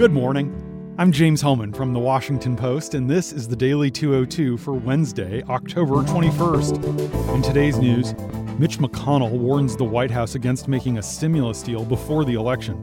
Good morning. I'm James Hohmann from The Washington Post, and this is the Daily 202 for Wednesday, October 21st. In today's news, Mitch McConnell warns the White House against making a stimulus deal before the election.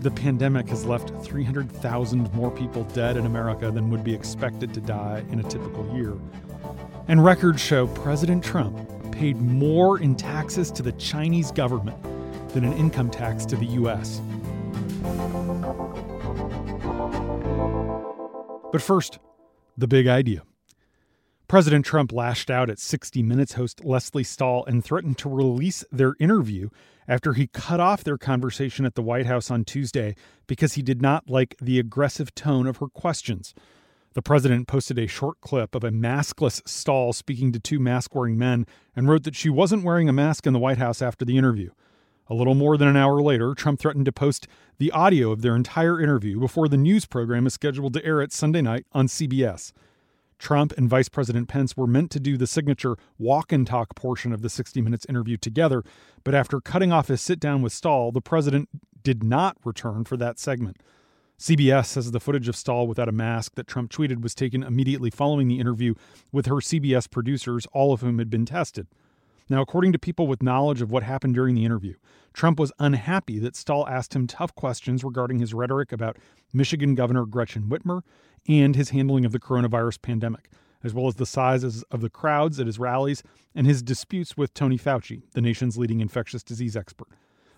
The pandemic has left 300,000 more people dead in America than would be expected to die in a typical year. And records show President Trump paid more in taxes to the Chinese government than an income tax to the U.S. But first, the big idea. President Trump lashed out at 60 Minutes host Lesley Stahl and threatened to release their interview after he cut off their conversation at the White House on Tuesday because he did not like the aggressive tone of her questions. The president posted a short clip of a maskless Stahl speaking to two mask wearing men and wrote that she wasn't wearing a mask in the White House after the interview. A little more than an hour later, Trump threatened to post the audio of their entire interview before the news program is scheduled to air it Sunday night on CBS. Trump and Vice President Pence were meant to do the signature walk and talk portion of the 60 Minutes interview together, but after cutting off his sit down with Stahl, the president did not return for that segment. CBS says the footage of Stahl without a mask that Trump tweeted was taken immediately following the interview with her CBS producers, all of whom had been tested. Now, according to people with knowledge of what happened during the interview, Trump was unhappy that Stahl asked him tough questions regarding his rhetoric about Michigan Governor Gretchen Whitmer and his handling of the coronavirus pandemic, as well as the sizes of the crowds at his rallies and his disputes with Tony Fauci, the nation's leading infectious disease expert.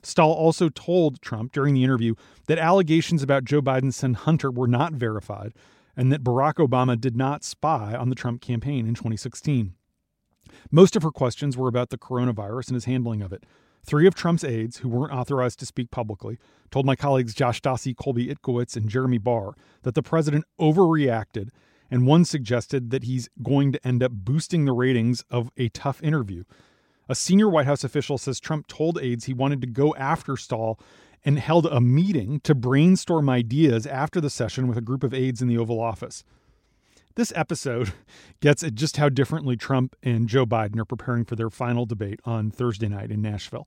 Stahl also told Trump during the interview that allegations about Joe Biden's son Hunter were not verified and that Barack Obama did not spy on the Trump campaign in 2016. Most of her questions were about the coronavirus and his handling of it. Three of Trump's aides, who weren't authorized to speak publicly, told my colleagues Josh Dawsey, Colby Itkowitz, and Jeremy Barr that the president overreacted, and one suggested that he's going to end up boosting the ratings of a tough interview. A senior White House official says Trump told aides he wanted to go after Stahl and held a meeting to brainstorm ideas after the session with a group of aides in the Oval Office. This episode gets at just how differently Trump and Joe Biden are preparing for their final debate on Thursday night in Nashville.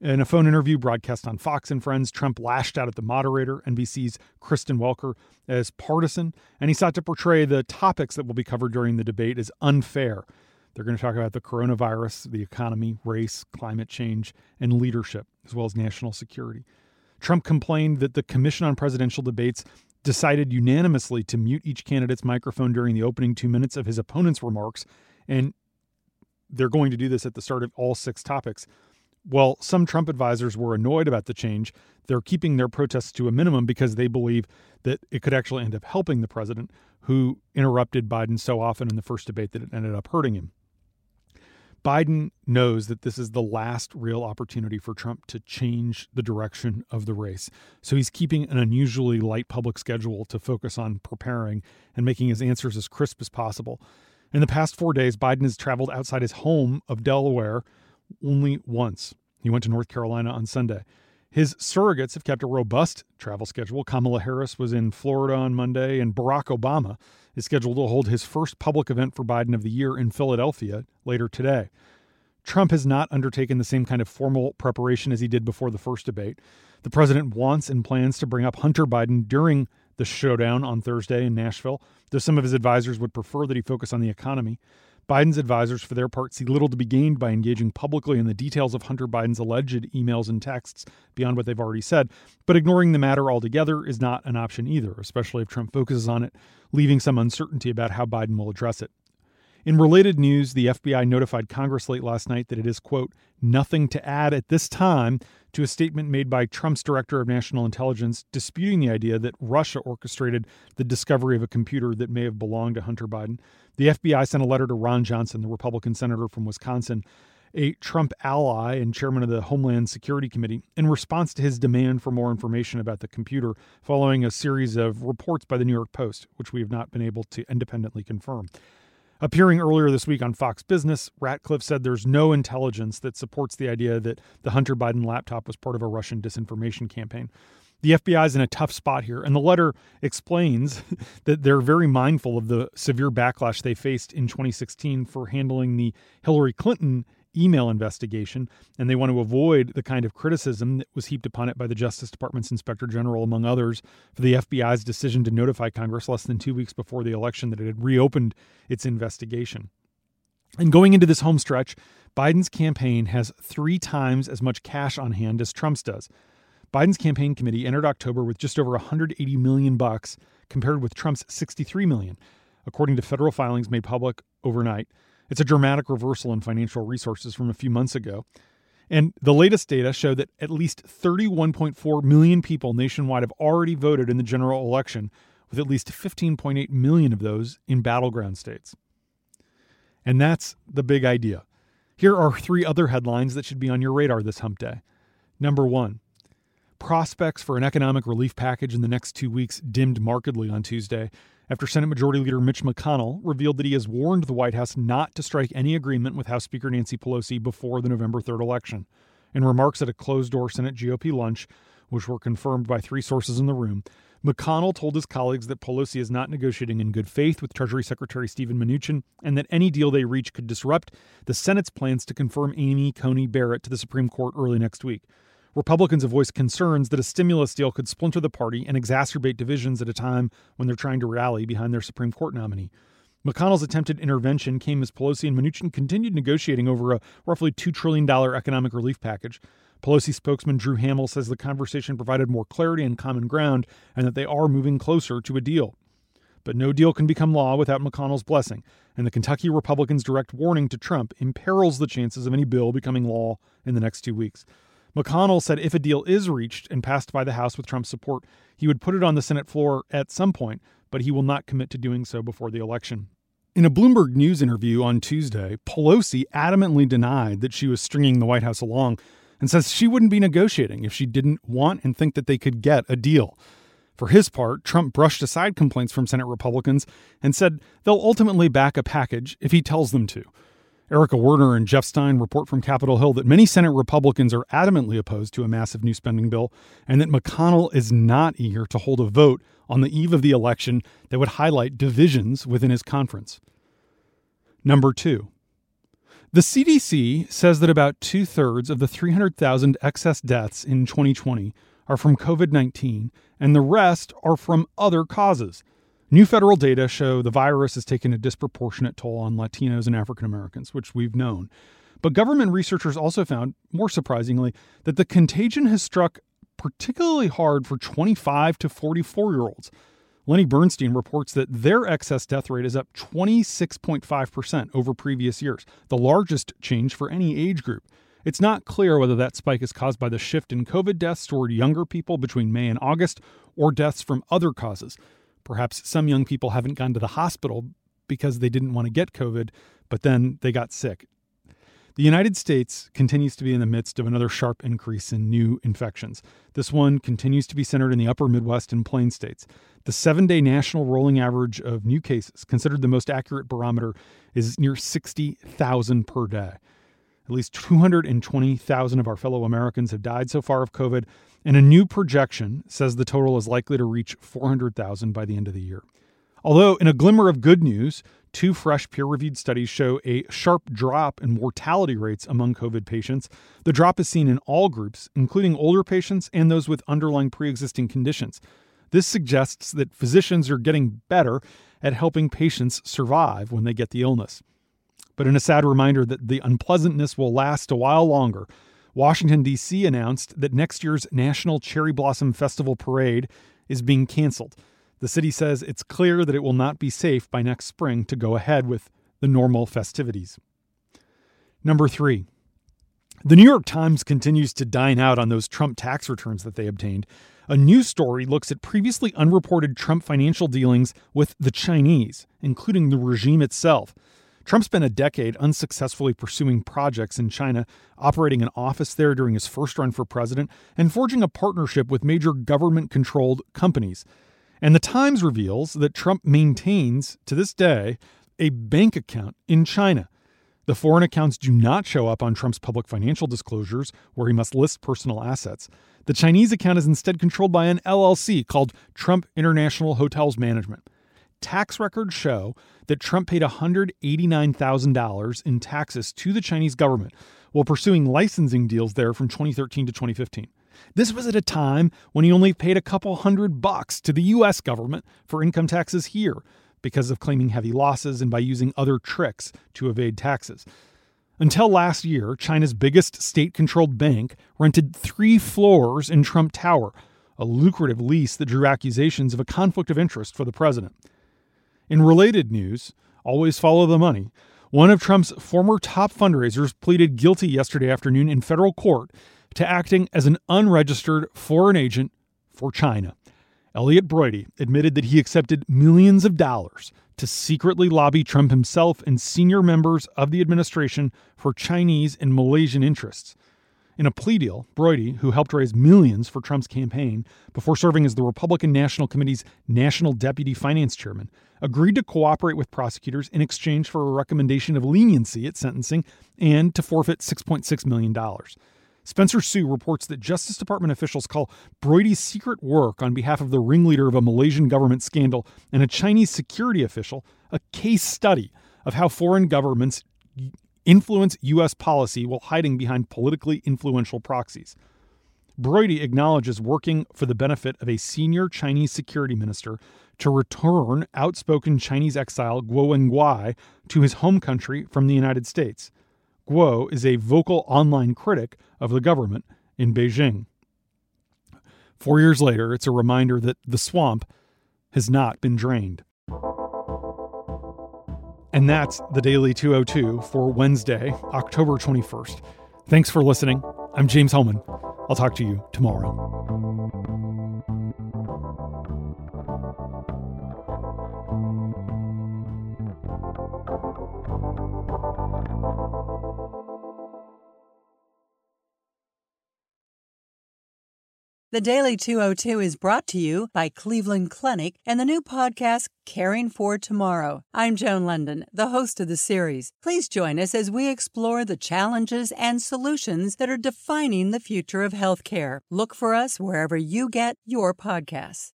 In a phone interview broadcast on Fox and Friends, Trump lashed out at the moderator, NBC's Kristen Welker, as partisan, and he sought to portray the topics that will be covered during the debate as unfair. They're going to talk about the coronavirus, the economy, race, climate change, and leadership, as well as national security. Trump complained that the Commission on Presidential Debates decided unanimously to mute each candidate's microphone during the opening two minutes of his opponent's remarks. And they're going to do this at the start of all six topics. Well, some Trump advisors were annoyed about the change. They're keeping their protests to a minimum because they believe that it could actually end up helping the president, who interrupted Biden so often in the first debate that it ended up hurting him. Biden knows that this is the last real opportunity for Trump to change the direction of the race. So he's keeping an unusually light public schedule to focus on preparing and making his answers as crisp as possible. In the past four days, Biden has traveled outside his home of Delaware only once. He went to North Carolina on Sunday. His surrogates have kept a robust travel schedule. Kamala Harris was in Florida on Monday, and Barack Obama is scheduled to hold his first public event for Biden of the year in Philadelphia later today. Trump has not undertaken the same kind of formal preparation as he did before the first debate. The president wants and plans to bring up Hunter Biden during the showdown on Thursday in Nashville, though some of his advisors would prefer that he focus on the economy. Biden's advisors, for their part, see little to be gained by engaging publicly in the details of Hunter Biden's alleged emails and texts beyond what they've already said. But ignoring the matter altogether is not an option either, especially if Trump focuses on it, leaving some uncertainty about how Biden will address it. In related news, the FBI notified Congress late last night that it is, quote, nothing to add at this time to a statement made by Trump's director of national intelligence disputing the idea that Russia orchestrated the discovery of a computer that may have belonged to Hunter Biden. The FBI sent a letter to Ron Johnson, the Republican senator from Wisconsin, a Trump ally and chairman of the Homeland Security Committee, in response to his demand for more information about the computer following a series of reports by the New York Post, which we have not been able to independently confirm. Appearing earlier this week on Fox Business, Ratcliffe said there's no intelligence that supports the idea that the Hunter Biden laptop was part of a Russian disinformation campaign. The FBI is in a tough spot here, and the letter explains that they're very mindful of the severe backlash they faced in 2016 for handling the Hillary Clinton email investigation, and they want to avoid the kind of criticism that was heaped upon it by the Justice Department's Inspector General, among others, for the FBI's decision to notify Congress less than two weeks before the election that it had reopened its investigation. And going into this home stretch, Biden's campaign has three times as much cash on hand as Trump's does. Biden's campaign committee entered October with just over 180 million bucks compared with Trump's 63 million, according to federal filings made public overnight. It's a dramatic reversal in financial resources from a few months ago. And the latest data show that at least 31.4 million people nationwide have already voted in the general election, with at least 15.8 million of those in battleground states. And that's the big idea. Here are three other headlines that should be on your radar this hump day. Number one, prospects for an economic relief package in the next two weeks dimmed markedly on Tuesday after Senate Majority Leader Mitch McConnell revealed that he has warned the White House not to strike any agreement with House Speaker Nancy Pelosi before the November 3rd election. In remarks at a closed door Senate GOP lunch, which were confirmed by three sources in the room, McConnell told his colleagues that Pelosi is not negotiating in good faith with Treasury Secretary Steven Mnuchin and that any deal they reach could disrupt the Senate's plans to confirm Amy Coney Barrett to the Supreme Court early next week. Republicans have voiced concerns that a stimulus deal could splinter the party and exacerbate divisions at a time when they're trying to rally behind their Supreme Court nominee. McConnell's attempted intervention came as Pelosi and Mnuchin continued negotiating over a roughly $2 trillion economic relief package. Pelosi spokesman Drew Hamill says the conversation provided more clarity and common ground and that they are moving closer to a deal. But no deal can become law without McConnell's blessing, and the Kentucky Republicans' direct warning to Trump imperils the chances of any bill becoming law in the next two weeks. McConnell said if a deal is reached and passed by the House with Trump's support, he would put it on the Senate floor at some point, but he will not commit to doing so before the election. In a Bloomberg News interview on Tuesday, Pelosi adamantly denied that she was stringing the White House along and says she wouldn't be negotiating if she didn't want and think that they could get a deal. For his part, Trump brushed aside complaints from Senate Republicans and said they'll ultimately back a package if he tells them to. Erica Werner and Jeff Stein report from Capitol Hill that many Senate Republicans are adamantly opposed to a massive new spending bill and that McConnell is not eager to hold a vote on the eve of the election that would highlight divisions within his conference. Number two, the CDC says that about two thirds of the 300,000 excess deaths in 2020 are from COVID 19, and the rest are from other causes. New federal data show the virus has taken a disproportionate toll on Latinos and African Americans, which we've known. But government researchers also found, more surprisingly, that the contagion has struck particularly hard for 25 to 44 year olds. Lenny Bernstein reports that their excess death rate is up 26.5% over previous years, the largest change for any age group. It's not clear whether that spike is caused by the shift in COVID deaths toward younger people between May and August or deaths from other causes. Perhaps some young people haven't gone to the hospital because they didn't want to get COVID, but then they got sick. The United States continues to be in the midst of another sharp increase in new infections. This one continues to be centered in the upper Midwest and Plain states. The seven day national rolling average of new cases, considered the most accurate barometer, is near 60,000 per day. At least 220,000 of our fellow Americans have died so far of COVID, and a new projection says the total is likely to reach 400,000 by the end of the year. Although, in a glimmer of good news, two fresh peer reviewed studies show a sharp drop in mortality rates among COVID patients. The drop is seen in all groups, including older patients and those with underlying pre existing conditions. This suggests that physicians are getting better at helping patients survive when they get the illness. But in a sad reminder that the unpleasantness will last a while longer, Washington, D.C. announced that next year's National Cherry Blossom Festival Parade is being canceled. The city says it's clear that it will not be safe by next spring to go ahead with the normal festivities. Number three, the New York Times continues to dine out on those Trump tax returns that they obtained. A new story looks at previously unreported Trump financial dealings with the Chinese, including the regime itself. Trump spent a decade unsuccessfully pursuing projects in China, operating an office there during his first run for president, and forging a partnership with major government controlled companies. And the Times reveals that Trump maintains, to this day, a bank account in China. The foreign accounts do not show up on Trump's public financial disclosures, where he must list personal assets. The Chinese account is instead controlled by an LLC called Trump International Hotels Management. Tax records show that Trump paid $189,000 in taxes to the Chinese government while pursuing licensing deals there from 2013 to 2015. This was at a time when he only paid a couple hundred bucks to the US government for income taxes here because of claiming heavy losses and by using other tricks to evade taxes. Until last year, China's biggest state controlled bank rented three floors in Trump Tower, a lucrative lease that drew accusations of a conflict of interest for the president. In related news, always follow the money. One of Trump's former top fundraisers pleaded guilty yesterday afternoon in federal court to acting as an unregistered foreign agent for China. Elliot Broidy admitted that he accepted millions of dollars to secretly lobby Trump himself and senior members of the administration for Chinese and Malaysian interests. In a plea deal, Broidy, who helped raise millions for Trump's campaign before serving as the Republican National Committee's National Deputy Finance Chairman, agreed to cooperate with prosecutors in exchange for a recommendation of leniency at sentencing and to forfeit $6.6 million. Spencer Hsu reports that Justice Department officials call Broidy's secret work on behalf of the ringleader of a Malaysian government scandal and a Chinese security official a case study of how foreign governments influence U.S. policy while hiding behind politically influential proxies. Broidy acknowledges working for the benefit of a senior Chinese security minister to return outspoken Chinese exile Guo Wengui to his home country from the United States. Guo is a vocal online critic of the government in Beijing. Four years later, it's a reminder that the swamp has not been drained. And that's the Daily 202 for Wednesday, October 21st. Thanks for listening. I'm James Hohmann. I'll talk to you tomorrow. The Daily 202 is brought to you by Cleveland Clinic and the new podcast, Caring for Tomorrow. I'm Joan London, the host of the series. Please join us as we explore the challenges and solutions that are defining the future of healthcare. Look for us wherever you get your podcasts.